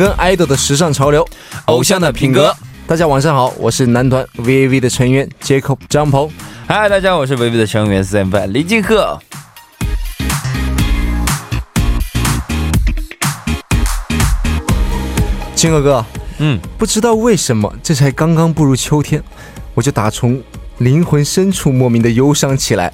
紧跟爱豆的时尚潮流，偶像的品格。大家晚上好，我是男团 VAV 的成员 Jacob 张鹏。嗨，大家好，我是 VAV 的成员 Sam 李金赫。金哥哥，嗯，不知道为什么，这才刚刚步入秋天，我就打从灵魂深处莫名的忧伤起来。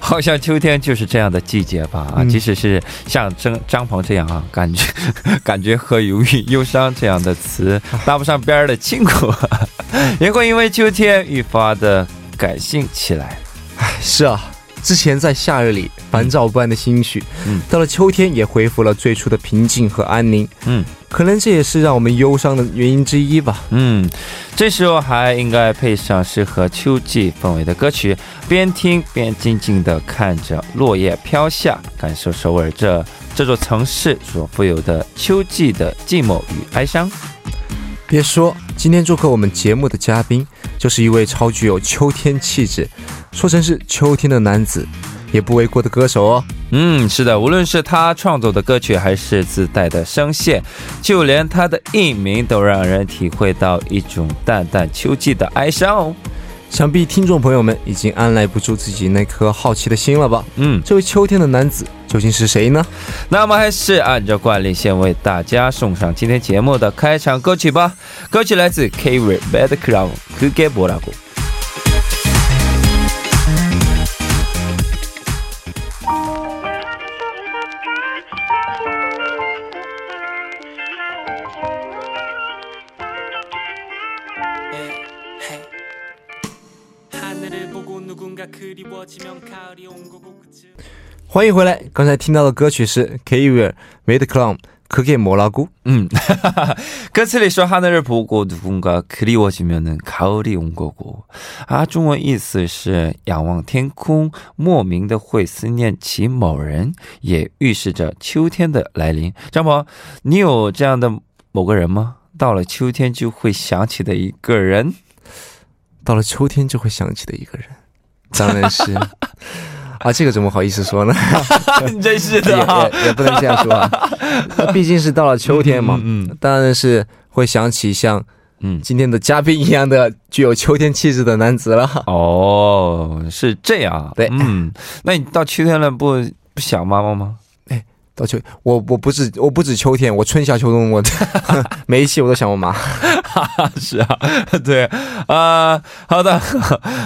好像秋天就是这样的季节吧？啊，即使是像张张鹏这样啊，感觉 感觉和忧郁、忧伤这样的词搭不上边儿的亲苦，也会因为秋天愈发的感性起来。唉，是啊。之前在夏日里烦躁不安的心绪，嗯，到了秋天也恢复了最初的平静和安宁，嗯，可能这也是让我们忧伤的原因之一吧，嗯，这时候还应该配上适合秋季氛围的歌曲，边听边静静地看着落叶飘下，感受首尔这这座城市所富有的秋季的寂寞与哀伤。别说，今天做客我们节目的嘉宾就是一位超具有秋天气质。说成是秋天的男子，也不为过的歌手哦。嗯，是的，无论是他创作的歌曲，还是自带的声线，就连他的艺名，都让人体会到一种淡淡秋季的哀伤哦。想必听众朋友们已经按耐不住自己那颗好奇的心了吧？嗯，这位秋天的男子究竟是谁呢？那么还是按照惯例，先为大家送上今天节目的开场歌曲吧。歌曲来自 K-Ray Bad Clown， 그 欢迎回来。刚才听到的歌曲是 K-Weir Made Clown，可给摩拉姑。嗯，歌词里说하늘을보고누군가그리워지면은가을이온거고啊，中文意思是仰望天空，莫名的会思念起某人，也预示着秋天的来临。张鹏，你有这样的某个人吗？到了秋天就会想起的一个人？到了秋天就会想起的一个人， 当然是啊，这个怎么好意思说呢？真是的，也也不能这样说啊。毕竟是到了秋天嘛，嗯，当然是会想起像嗯今天的嘉宾一样的具有秋天气质的男子了。哦，是这样，对，嗯，那你到秋天了不不想妈妈吗？到秋，我我不止我不止秋天，我春夏秋冬，我 每一期我都想我妈。是啊，对啊，好的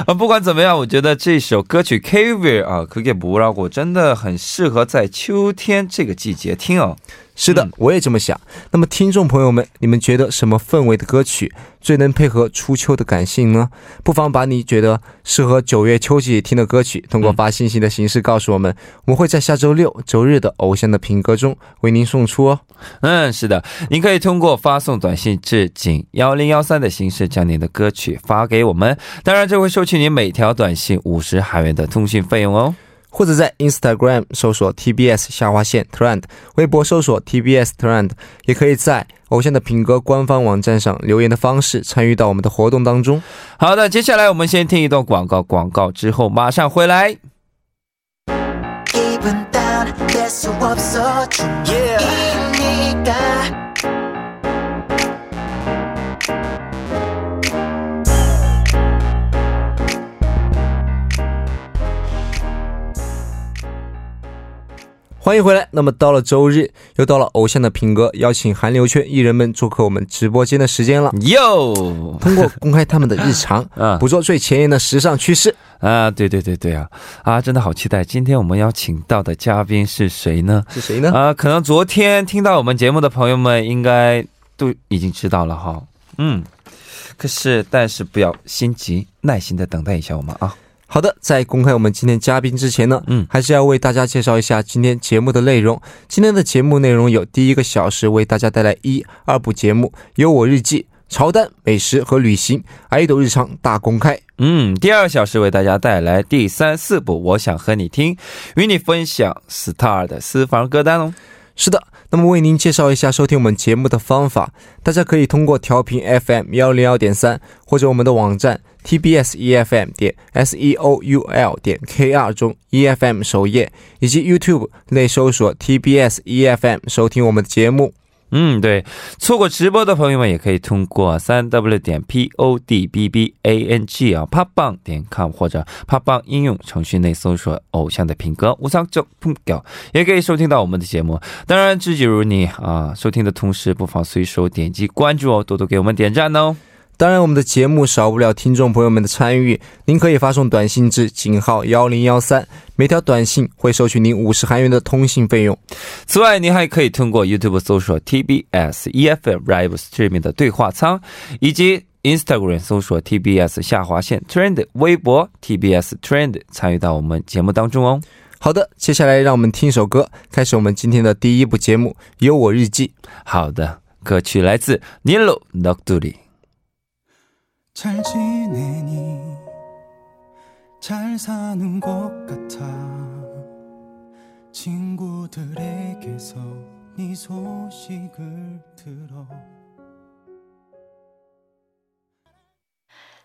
啊，不管怎么样，我觉得这首歌曲《K V》啊，可给不绕过，真的很适合在秋天这个季节听哦。是的，我也这么想。那么，听众朋友们，你们觉得什么氛围的歌曲最能配合初秋的感性呢？不妨把你觉得适合九月秋季听的歌曲，通过发信息的形式告诉我们，我们会在下周六周日的偶像的品格中为您送出哦。嗯，是的，您可以通过发送短信至井幺零幺三的形式将您的歌曲发给我们，当然这会收取您每条短信五十韩元的通讯费用哦。或者在 Instagram 搜索 TBS 下划线 Trend，微博搜索 TBS Trend，也可以在偶像的品格官方网站上留言的方式参与到我们的活动当中。好的，接下来我们先听一段广告，广告之后马上回来。欢迎回来。那么到了周日，又到了偶像的品格邀请韩流圈艺人们做客我们直播间的时间了。哟，通过公开他们的日常，啊，捕捉最前沿的时尚趋势啊！对对对对啊！啊，真的好期待！今天我们邀请到的嘉宾是谁呢？是谁呢？啊，可能昨天听到我们节目的朋友们应该都已经知道了哈。嗯，可是但是不要心急，耐心的等待一下我们啊。好的，在公开我们今天嘉宾之前呢，嗯，还是要为大家介绍一下今天节目的内容。今天的节目内容有：第一个小时为大家带来一二部节目，有我日记、潮单、美食和旅行、爱豆日常大公开。嗯，第二个小时为大家带来第三四部，我想和你听，与你分享 star 的私房歌单哦。是的。那么为您介绍一下收听我们节目的方法，大家可以通过调频 FM 幺零幺点三，或者我们的网站 TBS EFM 点 S E O U L 点 K R 中 EFM 首页，以及 YouTube 内搜索 TBS EFM 收听我们的节目。嗯，对，错过直播的朋友们也可以通过三 w 点 p o d b b a n g 啊 p o p b a n g 点 com 或者 p o p b a n g 应用程序内搜索“偶像的品格”，无上就碰掉，也可以收听到我们的节目。当然，自己如你啊，收听的同时不妨随手点击关注哦，多多给我们点赞哦。当然，我们的节目少不了听众朋友们的参与。您可以发送短信至井号幺零幺三，每条短信会收取您五十韩元的通信费用。此外，您还可以通过 YouTube 搜索 TBS EFM Live Streaming 的对话舱，以及 Instagram 搜索 TBS 下划线 Trend，微博 TBS Trend 参与到我们节目当中哦。好的，接下来让我们听一首歌，开始我们今天的第一部节目《有我日记》。好的，歌曲来自 Nilo Nocturi。 잘 지내니 잘 사는 것 같아 친구들에게서 네 소식을 들어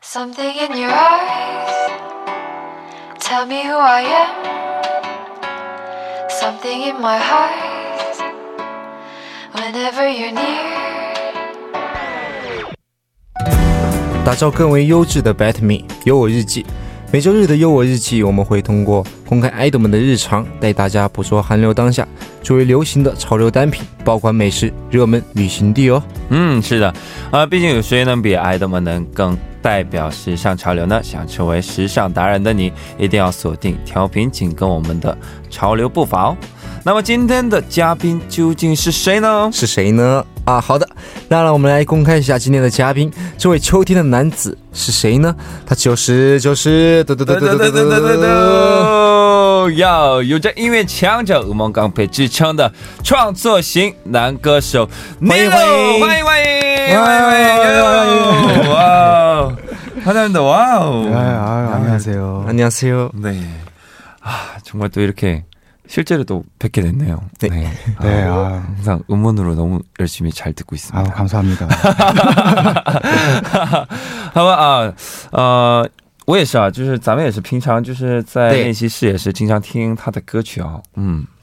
Something in your eyes. Tell me who I am. Something in my heart. Whenever you're near. 打造更为优质的 Bet Me 有我日记。每周日的优我日记，我们会通过公开爱豆们的日常，带大家捕捉韩流当下最为流行的潮流单品，爆款美食、热门旅行地哦。嗯，是的，啊，毕竟有谁能比爱豆们能更代表时尚潮流呢？想成为时尚达人的你，一定要锁定调频，紧跟我们的潮流步伐哦。那么今天的嘉宾究竟是谁呢？是谁呢？啊，好的，那让我们来公开一下今天的嘉宾，这位秋天的男子是谁呢？他就是就是嘟嘟嘟嘟嘟嘟嘟嘟嘟。要有着音乐强者、噩梦钢配之称的创作型男歌手欢迎 Nilo，欢迎欢迎欢迎欢迎！哇，하나더哇 아, 哦！ 아, 안녕하세요 안녕하세요. 네. 아, 정말 또 이렇게 실제로 또 뵙게 됐네요. 네. 네. 네, 아, 아, 항상 음원으로 너무 열심히 잘 듣고 아우 있습니다. 감사합니다 好吧啊，呃，我也是啊，就是咱们也是平常就是在对练习室也是经常听他的歌曲啊，嗯，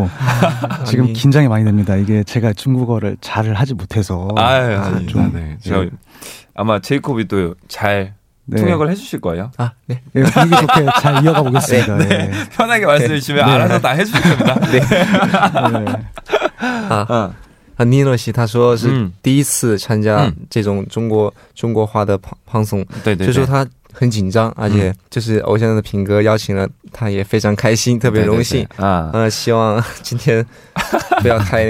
지금 아니. 긴장이 많이 됩니다. 이게 제가 중국어를 잘 하지 못해서 아유, 아, 아닙니다. 좀 네. 저 예. 아마 제이콥이 또 잘 네. 통역을 해주실 거예요. 아, 네. 예, 분위기 좋게 잘 이어가 보겠습니다. 네, 예. 편하게 말씀해 주시면 네. 알아서 다 해주실 겁니다. 네. 네. 啊嗯啊，尼诺西他说是嗯第一次参加嗯这种中国中国话的放放送，对对对，就说他 很紧张，而且就是偶像的品格邀请了他，也非常开心，特别荣幸。啊。呃，希望今天 不要太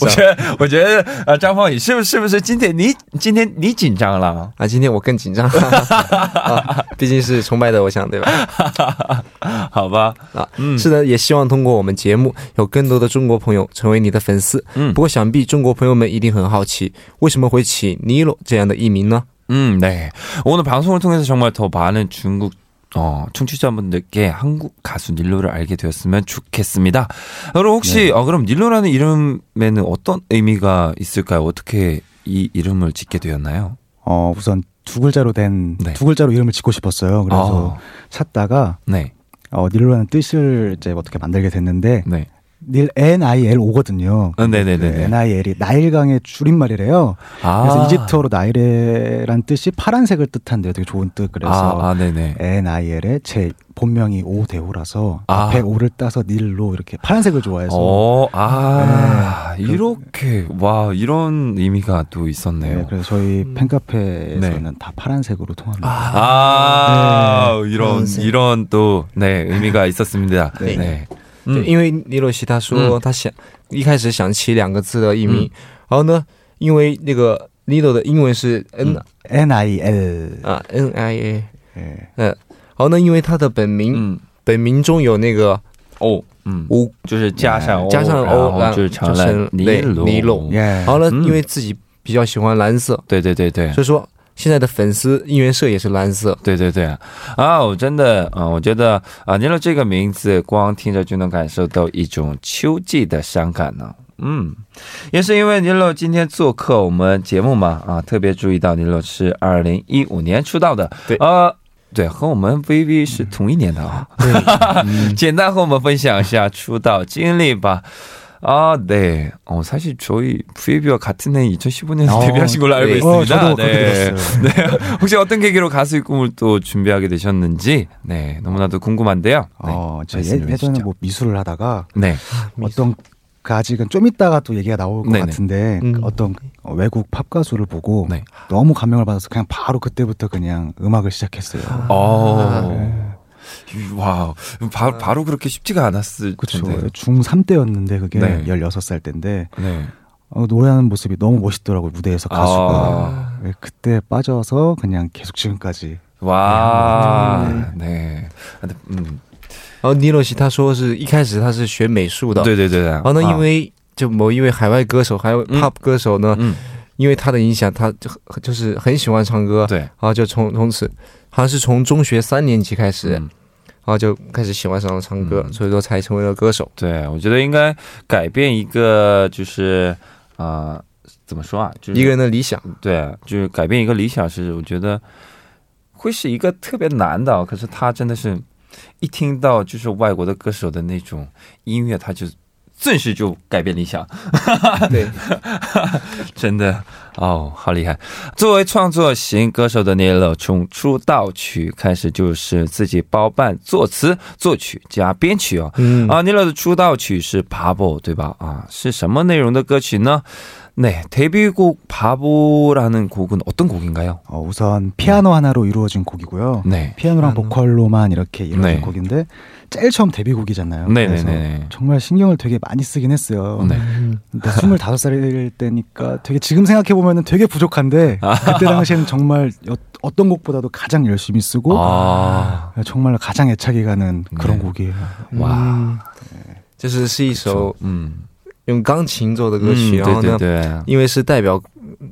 我觉得，我觉得，啊，张 phong 宇是不是是不是今天你今天你紧张了？啊，今天我更紧张，啊毕竟是崇拜的偶像，对吧？好吧，啊，嗯是的，也希望通过我们节目，有更多的中国朋友成为你的粉丝。嗯不过想必中国朋友们一定很好奇，为什么会起 Nilo 这样的艺名呢？ 음, 네. 오늘 방송을 통해서 정말 더 많은 중국 어, 청취자분들께 한국 가수 닐로를 알게 되었으면 좋겠습니다. 그럼 혹시 어, 그럼 닐로라는 이름에는 어떤 의미가 있을까요? 어떻게 이 이름을 짓게 되었나요? 어 우선 두 글자로 된두 네. 글자로 이름을 짓고 싶었어요. 그래서 아, 찾다가 네, 어 닐로라는 뜻을 이제 어떻게 만들게 됐는데 네. 닐 N I L O거든요. 아, 네네네네. N I L이 나일강의 줄임말이래요. 아, 그래서 이집트어로 나일이란 뜻이 파란색을 뜻한대요. 되게 좋은 뜻. 그래서 아, 아, 네네. N I L의 제 본명이 오대오라서 아. 앞에 오를 따서 닐로 이렇게 파란색을 좋아해서 어, 아, 네. 이렇게, 와, 이런 의미가 또 네, 있었네요. 그래서 저희 음. 팬카페에서는 네. 다 파란색으로 통합니다. 아, 네. 이런, 파란색. 이런 또, 네, 의미가 있었습니다. 네. 对因为尼罗西他说他想一开始想起两个字的译名然后呢因为那个尼罗的英文是 nnia 啊 nia 嗯。然后呢因为他的本名本名中有那个 o 嗯。u 就是加上 o 加上 o 就是长生雷尼龙。然后呢因为自己比较喜欢蓝色。对对对对。所以说现在的粉丝应援色也是蓝色。对对对啊！我真的啊、我觉得啊，尼了这个名字，光听着就能感受到一种秋季的伤感呢。嗯，也是因为尼洛今天做客我们节目嘛，啊，特别注意到尼洛是二零一五年出道的，对呃，对，和我们 VV 是同一年的啊。简单和我们分享一下出道经历吧。 아, 네. 어, 사실 저희 VAB와 같은 해 2015년에 어, 데뷔하신 걸로 알고 네. 어, 있습니다. 그렇게 들었어요. 네. 혹시 어떤 계기로 가수의 꿈을 또 준비하게 되셨는지, 네. 너무나도 궁금한데요. 네. 어, 말씀해 예, 예전에. 뭐 미술을 하다가 네. 어떤 그 아직은 좀 이따가 또 얘기가 나올 것 네네. 같은데 음. 어떤 어, 외국 팝 가수를 보고 네. 너무 감명을 받아서 그냥 바로 그때부터 그냥 음악을 시작했어요. 어. 와우. 바, 바로 그렇게 쉽지가 않았을 그렇죠. 텐데. 중3 때였는데 그게 네. 16살 때인데 네. 어, 노래하는 모습이 너무 멋있더라고요. 무대에서 가수가. 아. 네, 그때 빠져서 그냥 계속 지금까지 哇，对，嗯，然后尼洛西他说是一开始他是学美术的，对对对，然后呢，啊因为就某一位海外歌手，还有嗯 pop 歌手呢，嗯，因为他的影响，他就很就是很喜欢唱歌，对，然后就从从此好像是从中学三年级开始，嗯 然后就开始喜欢上了唱歌，嗯所以说才成为了歌手。对，我觉得应该改变一个，就是啊、呃怎么说啊？就是一个人的理想，对，就是改变一个理想是，我觉得会是一个特别难的。可是他真的是一听到就是外国的歌手的那种音乐，他就顿时就改变理想。对，真的哦，好厉害！作为创作型歌手的 Nilo，从出道曲开始就是自己包办作词、作曲加编曲哦。嗯啊，Nilo 的出道曲是《爬坡》，对吧？啊，是什么内容的歌曲呢？ 네 데뷔곡 바보라는 곡은 어떤 곡인가요? 어, 우선 피아노 하나로 이루어진 곡이고요. 네. 피아노랑 피아노. 보컬로만 이렇게 이루어진 네. 곡인데 제일 처음 데뷔곡이잖아요. 그래서 네네네. 정말 신경을 되게 많이 쓰긴 했어요. 네. 근데 25살일 때니까 되게 지금 생각해 보면은 되게 부족한데 그때 당시에는 정말 어, 어떤 곡보다도 가장 열심히 쓰고 아, 정말 가장 애착이 가는 그런 네. 곡이에요. 哇，嗯就是是一首嗯， 用钢琴做的歌曲，嗯然后呢，对对对。因为是代表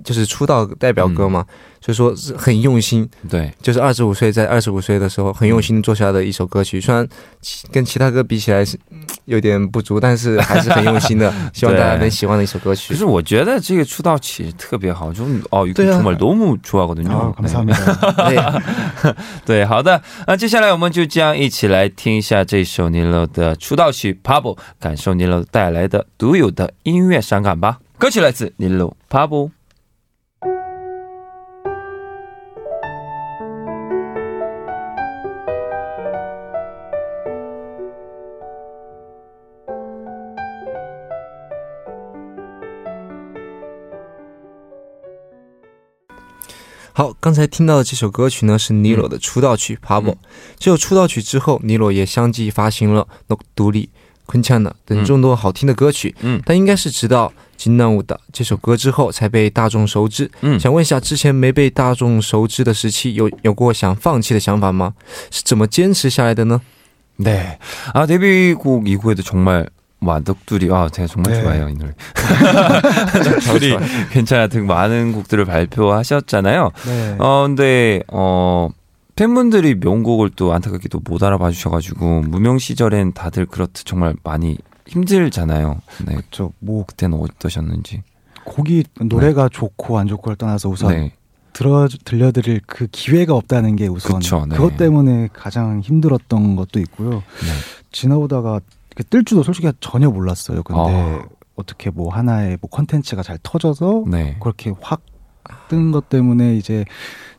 就是出道代表歌嘛，所以说是很用心，对，就是二十五岁在二十五岁的时候很用心做下的一首歌曲，虽然其跟其他歌比起来是嗯有点不足，但是还是很用心的，希望大家能喜欢的一首歌曲可。是我觉得这个出道曲特别好，就是哦，对啊 정말 너무 좋아하거든요. 아, 네. 감사합니다. 对，对，好的，那接下来我们就将一起来听一下这首 Nilo 的出道曲《Pablo》，感受 Nilo 带来的独有的音乐伤感吧。歌曲来自 Nilo《Pablo》。 好，刚才听到的这首歌曲呢是尼罗的出道曲《Pablo》。这首出道曲之后，尼罗也相继发行了《No 独立》《昆恰呢等众多好听的歌曲。嗯但应该是直到《金南舞》的这首歌之后才被大众熟知。嗯想问一下，之前没被大众熟知的时期，有有过想放弃的想法吗？是怎么坚持下来的呢？ 네. 아, 데뷔곡 이후에도 정말 와, 넋두리. 아, 제가 정말 네. 좋아해요, 이 노래. 둘이 괜찮아 등 많은 곡들을 발표하셨잖아요. 네. 어, 근데 어 팬분들이 명곡을 또 안타깝게도 못 알아봐 주셔가지고 무명 시절엔 다들 그렇듯 정말 많이 힘들잖아요. 네. 저뭐 그때는 어떠셨는지. 곡이 노래가 좋고 안 좋고를 떠나서 우선 네. 들어 들려드릴 그 기회가 없다는 게 우선 그쵸, 네. 것 때문에 가장 힘들었던 것도 있고요. 네. 지나오다가 뜰 줄도 솔직히 전혀 몰랐어요. 근데 어. 어떻게 뭐 하나의 뭐 컨텐츠가 잘 터져서 네. 그렇게 확 뜬 것 때문에 이제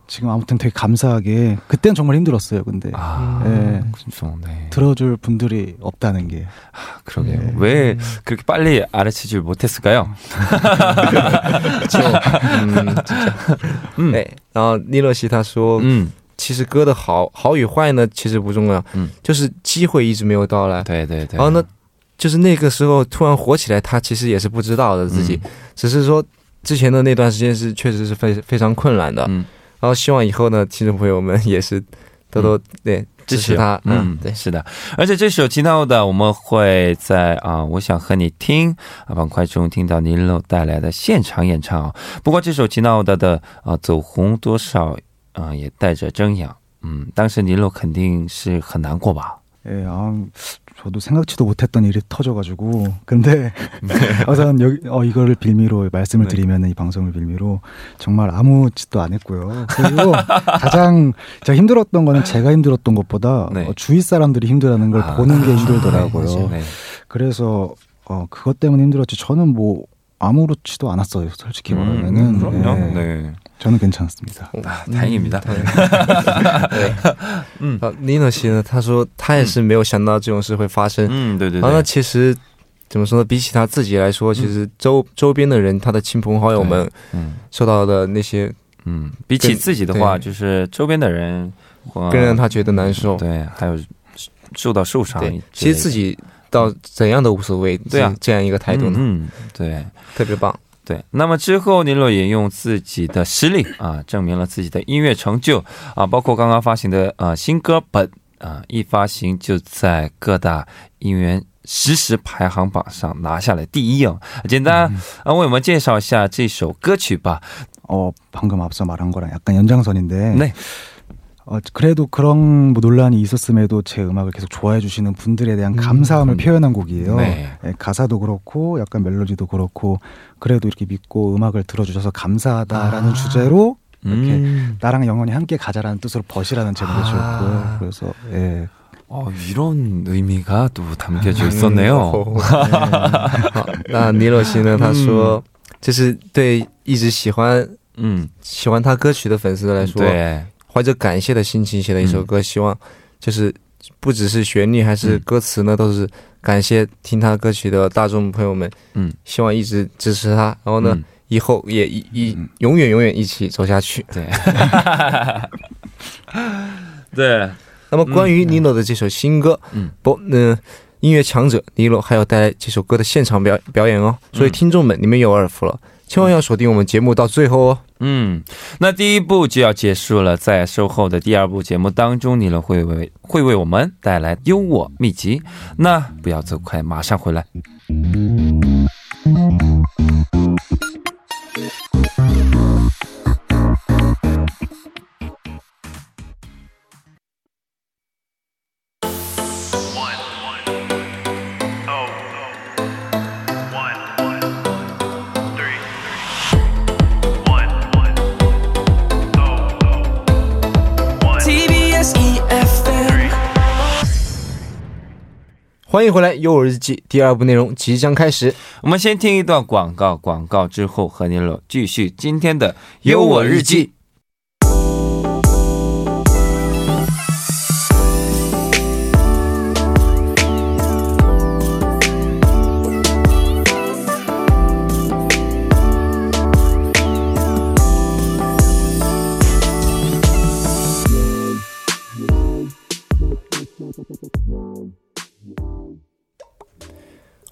지금 아무튼 되게 감사하게 그땐 정말 힘들었어요. 근데 아, 네. 그렇죠. 네. 들어줄 분들이 없다는 게 아, 그러게요. 네. 왜 그렇게 빨리 알아채질 못했을까요? 就嗯，嗯哎，然后尼洛西他说，嗯， 其实歌的好好与坏呢，其实不重要，嗯，就是机会一直没有到来。对对对。然后呢，就是那个时候突然火起来，他其实也是不知道的自己，只是说之前的那段时间是确实是非非常困难的。嗯然后希望以后呢，听众朋友们也是多多、对支持他。嗯，对，是的。而且这首《奇闹的》，我们会在啊，我想和你听啊板块中听到尼洛带来的现场演唱。不过这首《奇闹的》的啊走红多少啊也带着争议。嗯，当时尼洛肯定是很难过吧？ 예, 아, 저도 생각지도 못했던 일이 터져가지고 근데 네. 우선 여기 어 이거를 빌미로 말씀을 네. 드리면 이 방송을 빌미로 정말 아무 짓도 안 했고요. 그리고 가장 제가 힘들었던 거는 제가 힘들었던 것보다 네. 어, 주위 사람들이 힘들어하는 걸 아, 보는 게 힘들더라고요. 네, 그래서 어 그것 때문에 힘들었지. 저는 뭐 아무렇지도 않았어요. 솔직히 음, 말하면은. 음, 그럼요. 네. 네. 저는 괜찮습니다. 아, 다행입니다. 嗯，尼诺西呢？他说他也是没有想到这种事会发生。嗯，对对。然后其实怎么说呢？比起他自己来说，其实周周边的人，他的亲朋好友们，嗯，受到的那些，嗯，比起自己的话，就是周边的人更让他觉得难受。对，还有受到受伤。其实自己到怎样都无所谓。对啊，这样一个态度呢？嗯，对，特别棒。 对，那么之后尼洛也用自己的实力啊，证明了自己的音乐成就啊，包括刚刚发行的啊新歌本啊，一发行就在各大音乐实时排行榜上拿下了第一哦。简单啊，为我们介绍一下这首歌曲吧。哦，방금앞서말한거랑약간연장선인데 네。 어, 그래도 그런 뭐 논란이 있었음에도 제 음악을 계속 좋아해 주시는 분들에 대한 음, 감사함을 음. 표현한 곡이에요. 네. 네, 가사도 그렇고 약간 멜로디도 그렇고 그래도 이렇게 믿고 음악을 들어주셔서 감사하다라는 아. 주제로 이렇게 음. 나랑 영원히 함께 가자라는 뜻으로 벗이라는 제목을 아. 지었고요. 그래서 예. 어, 이런 의미가 또 담겨져 음. 있었네요. 네. 那尼洛西呢？他说，这是对一直喜欢，嗯，喜欢他歌曲的粉丝来说，对。 怀着感谢的心情写的一首歌，希望就是不只是旋律还是歌词呢，都是感谢听他歌曲的大众朋友们。嗯，希望一直支持他，然后呢，以后也一一永远永远一起走下去。对，对。那么关于尼洛的这首新歌，嗯，不，那音乐强者尼洛还要带来这首歌的现场表表演哦，所以听众们你们有耳福了。千万要锁定我们节目到最后哦。嗯，那第一部就要结束了，在售后的第二部节目当中，你们会为会为我们带来优我秘籍。那不要走开，马上回来。欢迎回来，《优我日记》第二部内容即将开始。我们先听一段广告，广告之后和您乐继续今天的《优我日记》。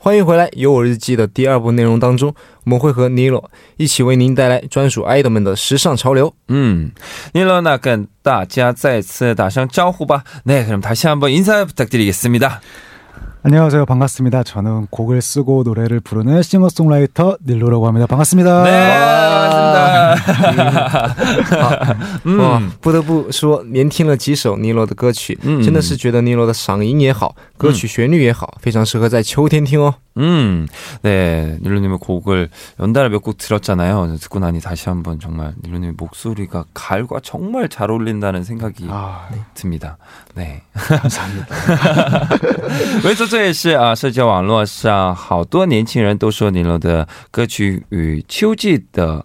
欢迎回来，有我日记的第二部内容当中，我们会和尼洛一起为您带来专属爱豆们的时尚潮流。嗯，尼洛呢，跟大家再次打声招呼吧。네그럼다시한번인사부탁드리겠습니다 안녕하세요. 반갑습니다. 저는 곡을 쓰고 노래를 부르는 싱어송라이터 닐로라고 합니다. 반갑습니다. 네, 반갑습니다. 嗯，不得不说，连听了几首尼罗的歌曲，真的是觉得尼罗的嗓音也好，歌曲旋律也好，非常适合在秋天听哦。 음, 네, 닐루님의 곡을 연달아 몇 곡 들었잖아요. 듣고 나니 다시 한번 정말 닐루님의 목소리가 가을과 정말 잘 어울린다는 생각이 아, 네. 듭니다. 네. 감사합니다. 为什么最近是啊，社交网络上好多年轻人都说尼罗的歌曲与秋季的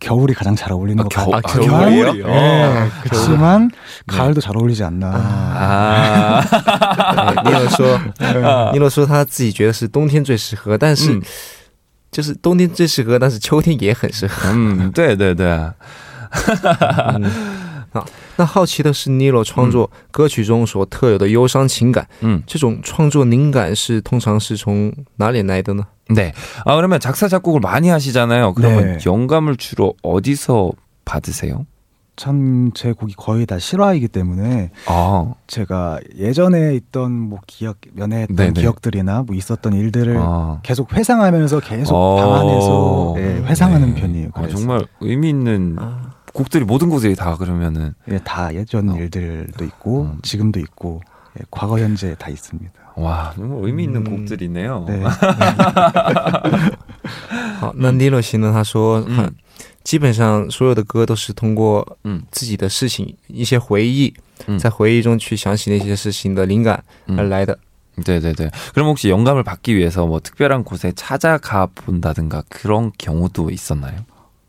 겨울이 가장 잘 어울리는 아, 것 같아요. 아, 겨울이요? 네, 그렇지만 네. 가을도 잘 어울리지 않나. 아, 尼尔说，尼尔说他自己觉得是冬天最适合，但是、嗯、就是冬天最适合，但是秋天也很适合。嗯，对对对。 那好奇的是，Nilo 创作歌曲中所特有的忧伤情感， 음. 这种创作灵感是通常是从哪里来的呢？ 네. 아, 그러면 작사 작곡을 많이 하시잖아요. 그러면 네. 영감을 주로 어디서 받으세요? 전 제 곡이 거의 다 실화이기 때문에 아. 제가 예전에 있던 뭐 기억 연애했던 네네. 기억들이나 뭐 있었던 일들을 아. 계속 회상하면서 계속 어. 방 안에서 예, 회상하는 네. 편이에요. 아, 그래서. 정말 의미 있는 아, 곡들이 모든 곳에 다 그러면은 예, 다 예전 어. 일들도 있고 음. 지금도 있고 예, 과거 현재 다 있습니다. 와 정말 의미 있는 음. 곡들이네요. 네. 好，那 Nilo 型呢？他说，嗯很基本上所有的歌都是通过嗯自己的事情、一些回忆，嗯在回忆中去想起那些事情的灵感 음. 而来的。 네네네. 그럼 혹시 영감을 받기 위해서 뭐 특별한 곳에 찾아가 본다든가 그런 경우도 있었나요?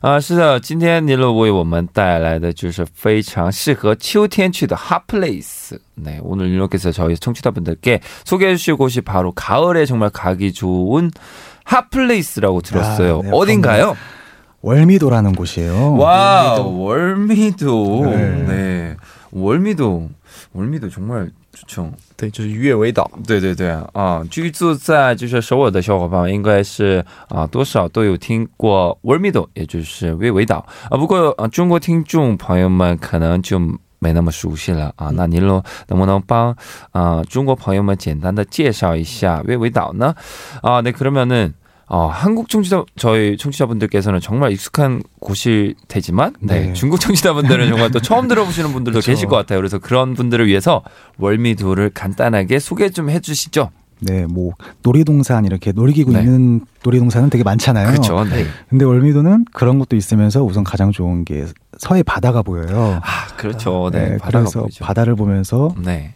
啊，是的，今天尼洛为我们带来的就是非常适合秋天去的 hot place。 네, 오늘 니로께서 저희 청취자분들께 소개해 주실 곳이 바로 가을에 정말 가기 좋은 hot place라고 들었어요. 아, 네, 어딘가요? 월미도라는 곳이에요. 와, 월미도. 네. 네. 월미도. 월미도 정말 좋죠. 对，就是鱼尾岛。对对对啊，居住在就是首尔的小伙伴应该是啊多少都有听过 월미도，也就是龟尾岛啊。不过啊，中国听众朋友们可能就没那么熟悉了啊。那您喽能不能帮啊中国朋友们简单的介绍一下龟尾岛呢？啊，네그러면은 어, 한국 청취자 저희 청취자분들께서는 정말 익숙한 곳일 테지만 네, 네. 중국 청취자분들은 정말 또 처음 들어보시는 분들도 그렇죠. 계실 것 같아요. 그래서 그런 분들을 위해서 월미도를 간단하게 소개 좀 해주시죠. 네, 뭐 놀이동산 이렇게 놀이기구 네. 있는 놀이동산은 되게 많잖아요. 그렇죠. 네. 근데 월미도는 그런 것도 있으면서 우선 가장 좋은 게 서해 바다가 보여요. 아 그렇죠. 네. 네, 바다가 그래서 보이죠. 바다를 보면서 네.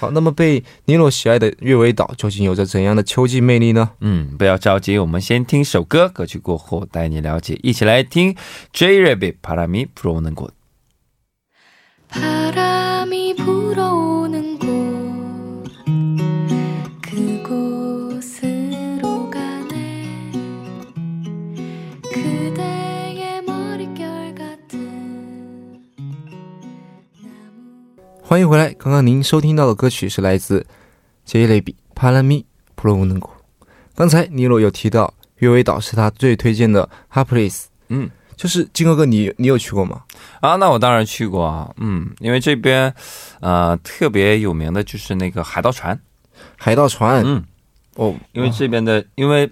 好，那么被尼罗喜爱的月尾岛究竟有着怎样的秋季魅力呢？ 음, 不要着急，我们先听首歌，歌曲过后带你了解，一起来听 J Rabbit 바람이 불어오는 곳。 바람이 불어 欢迎回来，刚刚您收听到的歌曲是来自 J 类比帕拉米普罗乌能谷。刚才尼罗有提到月尾岛是他最推荐的 hot place，嗯，就是金哥哥你你有去过吗？啊，那我当然去过啊，嗯，因为这边呃特别有名的就是那个海盗船，海盗船，嗯，哦，因为这边的因为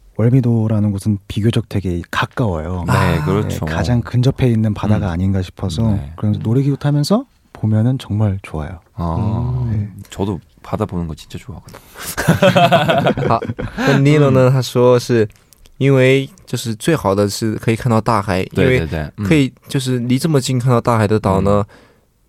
월미도라는 곳은 비교적 되게 가까워요. 네, 그렇죠. 네, 가장 근접해 있는 바다가 음. 아닌가 싶어서 네. 그래서 놀이기구 타면서 보면은 정말 좋아요. 아, 네. 저도 바다 보는 거 진짜 좋아하거든요. 好，那 Lilo 呢？他说是因为 就是最好的是可以看到大海，因为对对对，嗯可以就是离这么近看到大海的岛呢，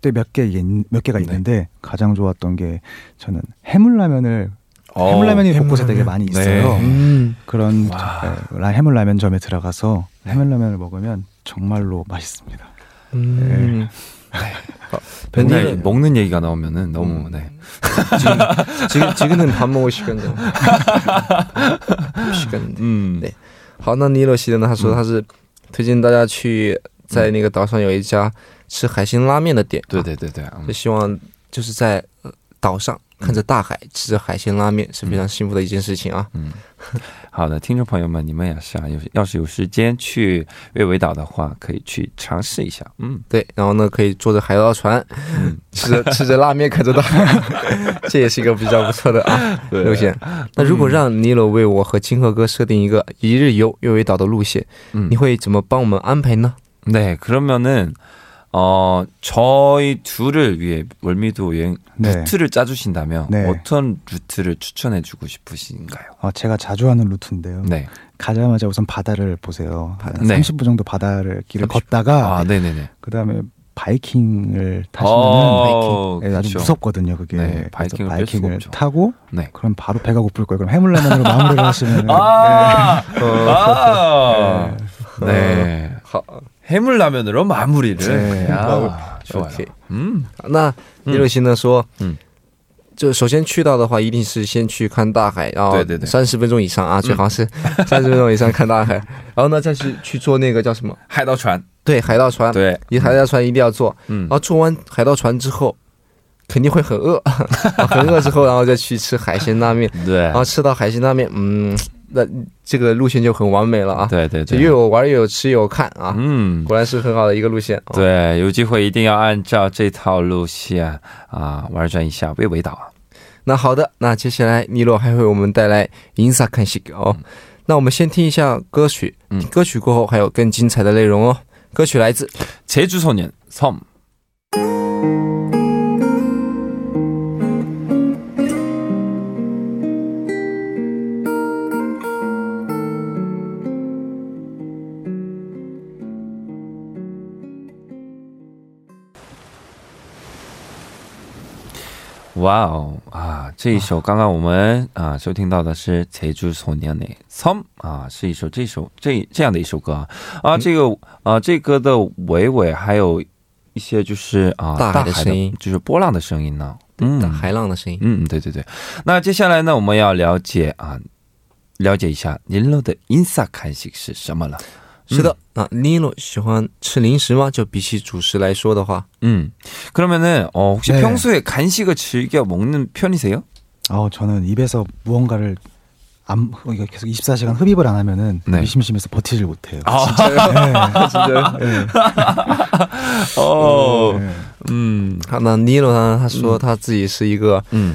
때 몇 개 몇 개가 네. 있는데 가장 좋았던 게 저는 해물라면을 어, 해물라면이 곳곳에 되게 많이 있어요. 네.嗯， 그런 와. 예, 라- 해물라면점에 들어가서 해물라면을 먹으면 정말로 맛있습니다. 嗯， 맨날 네. 먹는 얘기가 나오면은 너무 음. 네. 지금 지금은 밥 먹을 시간이요. 시간인데. 음. 对好，那尼洛西的呢？他说他是推荐大家去在那个岛上有一家 吃海鲜拉面的店，对对对对，嗯就希望就是在呃岛上看着大海，吃着海鲜拉面是非常幸福的一件事情啊。嗯，好的，听众朋友们，你们也是啊，有要是有时间去月尾岛的话，可以去尝试一下。嗯对，然后呢可以坐着海盗船，嗯，吃着吃着拉面，看着大海，这也是一个比较不错的啊对路线。那如果让尼罗为我和金鹤哥设定一个一日游月尾岛的路线，嗯你会怎么帮我们安排呢？ 네, 그러면은 어 저희 둘을 위해 월미도 여행 네. 루트를 짜주신다면 네. 어떤 루트를 추천해주고 싶으신가요? 어, 제가 자주 하는 루트인데요. 네, 가자마자 우선 바다를 보세요. 한 네. 30분 정도 바다를 길을 30. 걷다가 아, 네네네. 그다음에 바이킹을 타시면은 어, 예, 아주 그쵸. 무섭거든요, 그게. 네, 바이킹을 바이킹을. 타고 네. 그럼 바로 배가 고플 거예요. 그럼 해물라면으로 마무리를 하시면 아, 어. 아, 네. 好，해물라면으로 마무리를. 네. 아, 좋아요. 오케이. 음, 那尼洛西呢说，嗯就首先去到的话，一定是先去看大海，然后对对对三十分钟以上啊，最好是三十分钟以上看大海，然后呢再去去坐那个叫什么？海盗船.对，海盗船，对，一海盗船一定要坐，嗯然后坐完海盗船之后，肯定会很饿，很饿之后，然后再去吃海鲜拉面，对然后吃到海鲜拉面，嗯， 那这个路线就很完美了啊，对对对就又。有玩又有吃又有看啊，嗯，果然是很好的一个路线。哦，对，有机会一定要按照这套路线啊玩转一下魏尾岛啊。那好的，那接下来尼洛还为我们带来 Insa 看戏哦。那我们先听一下歌曲，嗯歌曲过后还有更精彩的内容哦。歌曲来自 제주소년 섬. 哇哦啊！这一首刚刚我们啊收听到的是《제주소년의 섬》啊，是一首这首这这样的一首歌啊啊，这个啊这歌的尾尾还有一些就是啊大海的声音就是波浪的声音呢。嗯，海浪的声音。嗯，对对对。那接下来呢，我们要了解啊，了解一下您乐的 insa 看戏是什么了。 是的，啊，尼洛喜欢吃零食吗？就比起主食来说的话， 음. 그러면은 어 혹시 네. 평소에 간식을 즐겨 먹는 편이세요? 어, 저는 입에서 무언가를 안, 이거 계속 24시간 흡입을 안 하면은 네. 미심심해서 버티질 못해요. 아, 진짜요？ 어. 네. 음. 好，那尼洛呢？他说他自己是一个， 음.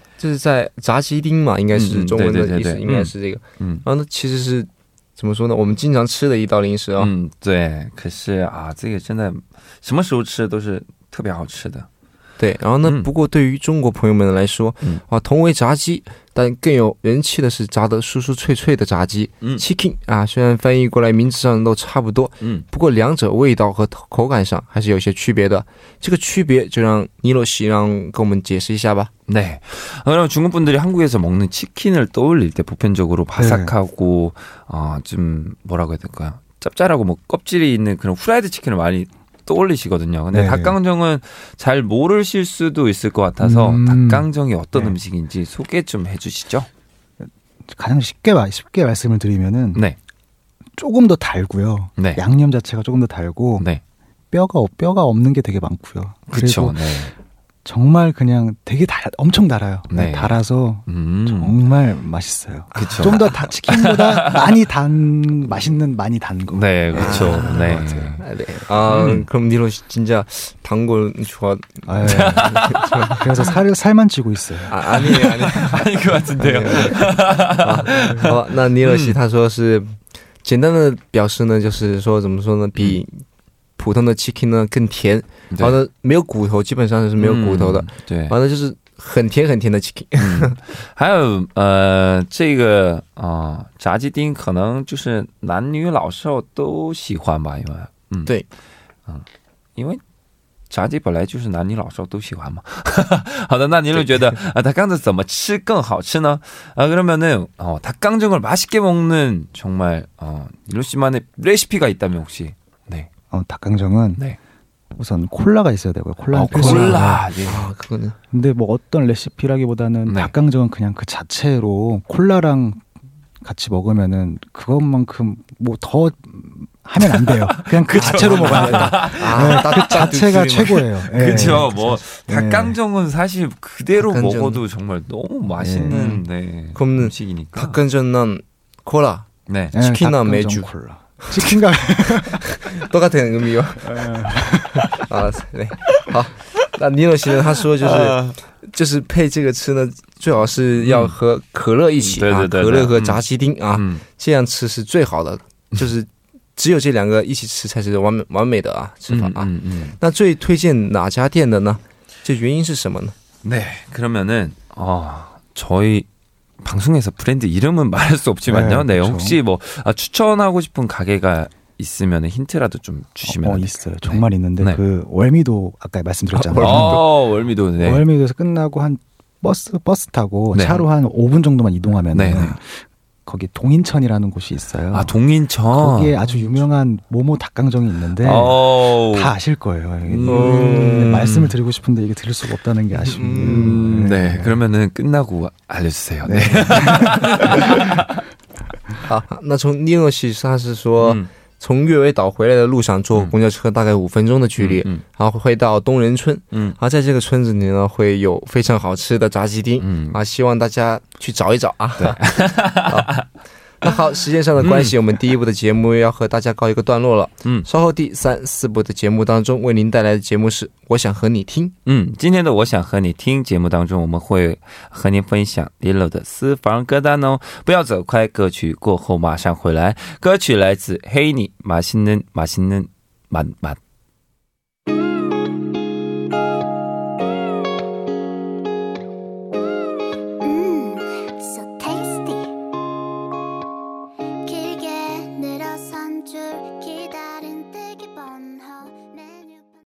就是在炸鸡丁嘛，应该是中文的意思，应该是这个。嗯然后呢，其实是怎么说呢？我们经常吃的一道零食啊。嗯，对。可是啊，这个真的什么时候吃都是特别好吃的。对，然后呢，嗯不过对于中国朋友们来说，嗯啊，同为炸鸡，但更有人气的是炸的酥酥脆脆的炸鸡嗯，chicken 啊，虽然翻译过来名字上都差不多，嗯不过两者味道和口感上还是有些区别的。这个区别就让尼洛西让跟我们解释一下吧。 네. 아, 그럼 중국 분들이 한국에서 먹는 치킨을 떠올릴 때 보편적으로 바삭하고 어, 좀 뭐라고 해야 될까요? 짭짤하고 뭐 껍질이 있는 그런 후라이드 치킨을 많이 떠올리시거든요. 근데 네. 닭강정은 잘 모르실 수도 있을 것 같아서 음. 닭강정이 어떤 네. 음식인지 소개 좀 해주시죠. 가장 쉽게 말- 쉽게 말씀을 드리면은 네, 조금 더 달고요. 네, 양념 자체가 조금 더 달고 네, 뼈가 없- 뼈가 없는 게 되게 많고요. 그렇죠. 그리고 네, 정말 그냥 되게 달 엄청 달아요. 네. 달아서 음, 정말 맛있어요. 그렇죠. 좀 더 치킨보다 많이 단 맛있는 많이 단 거. 네, 그렇죠. 네. 아, 네. 아, 음. 그럼 니로 씨 진짜 단걸 좋아. 아, 예. 그래서 살 살만 찌고 있어요. 아, 아니에요, 아니에요. 아닌 것 같은데요. 好，那尼尔西他说是简单的表示呢，就是说怎么说呢，比 普通的 chicken 呢更甜，然后呢没有骨头，基本上是没有骨头的嗯，对，完了就是很甜很甜的 chicken。嗯，还有呃，这个啊、呃炸鸡丁可能就是男女老少都喜欢吧，因为嗯，对，嗯，因为炸鸡本来就是男女老少都喜欢嘛。好的，那您就觉得啊，닭강정怎么吃更好吃呢？啊，그러면은어 닭강정을 맛있게 먹는 정말 어 일로 씨만의 레시피가 있다면 혹시 네, 어, 닭강정은 네. 우선 콜라가 있어야 되고요. 콜라는 어. 콜라, 예. 아 그거는 근데 뭐 어떤 레시피라기보다는 네. 닭강정은 그냥 그 자체로 콜라랑 같이 먹으면은 그것만큼 뭐 더 하면 안 돼요. 그냥 그 자체로 먹어야 돼요. 아, 그 자체가 최고예요. 예. 그렇죠. 뭐 네. 닭강정은 사실 그대로 닭강정. 먹어도 정말 너무 맛있는 네. 그러면 음식이니까. 닭강정난 콜라 네. 예, 치킨이나 닭강정 매주. 콜라. 치킨과 똑같은 의미요. 아, 对，好，那尼尔西呢？他说就是、就是配这个吃呢，最好是要和可乐一起、嗯对啊，对对对可乐和炸鸡丁啊，嗯，这样吃是最好的，就是只有这两个一起吃才是完美完美的啊吃法啊。嗯嗯。那最推荐哪家店的呢？这原因是什么呢？ 네. 그러면은 어 저희 방송에서 브랜드 이름은 말할 수 없지만요. 네. 네, 그렇죠. 혹시 뭐 아, 추천하고 싶은 가게가 있으면 힌트라도 좀 주시면 어, 안 있어요. 정말 있는데 네. 그 월미도 아까 말씀드렸잖아요. 어, 월미도. 네. 월미도 에서 끝나고 한 버스 버스 타고 네. 차로 한 5분 정도만 이동하면 네, 네. 거기 동인천이라는 곳이 있어요. 아, 동인천. 거기에 아주 유명한 모모 닭강정이 있는데 어. 다 아실 거예요. 이게 음. 말씀을 드리고 싶은데 이게 드릴 수가 없다는 게 아쉽네요. 음, 네. 그러면은 끝나고 알려주세요. 네. 好，那从尼尔西他是说，嗯 从越尾岛回来的路上坐嗯。公交车大概五分钟的距离，嗯然后会到东仁村，嗯。然后在这个村子里呢会有非常好吃的炸鸡丁，嗯。啊，希望大家去找一找啊。对。好 那好，时间上的关系，我们第一部的节目要和大家告一个段落了。嗯稍后第三、四部的节目当中，为您带来的节目是《我想和你听》。嗯，今天的我想和你听节目当中，我们会和您分享 Lilo 的私房歌单哦。不要走开，歌曲过后马上回来。歌曲来自黑你马新嫩马新嫩满满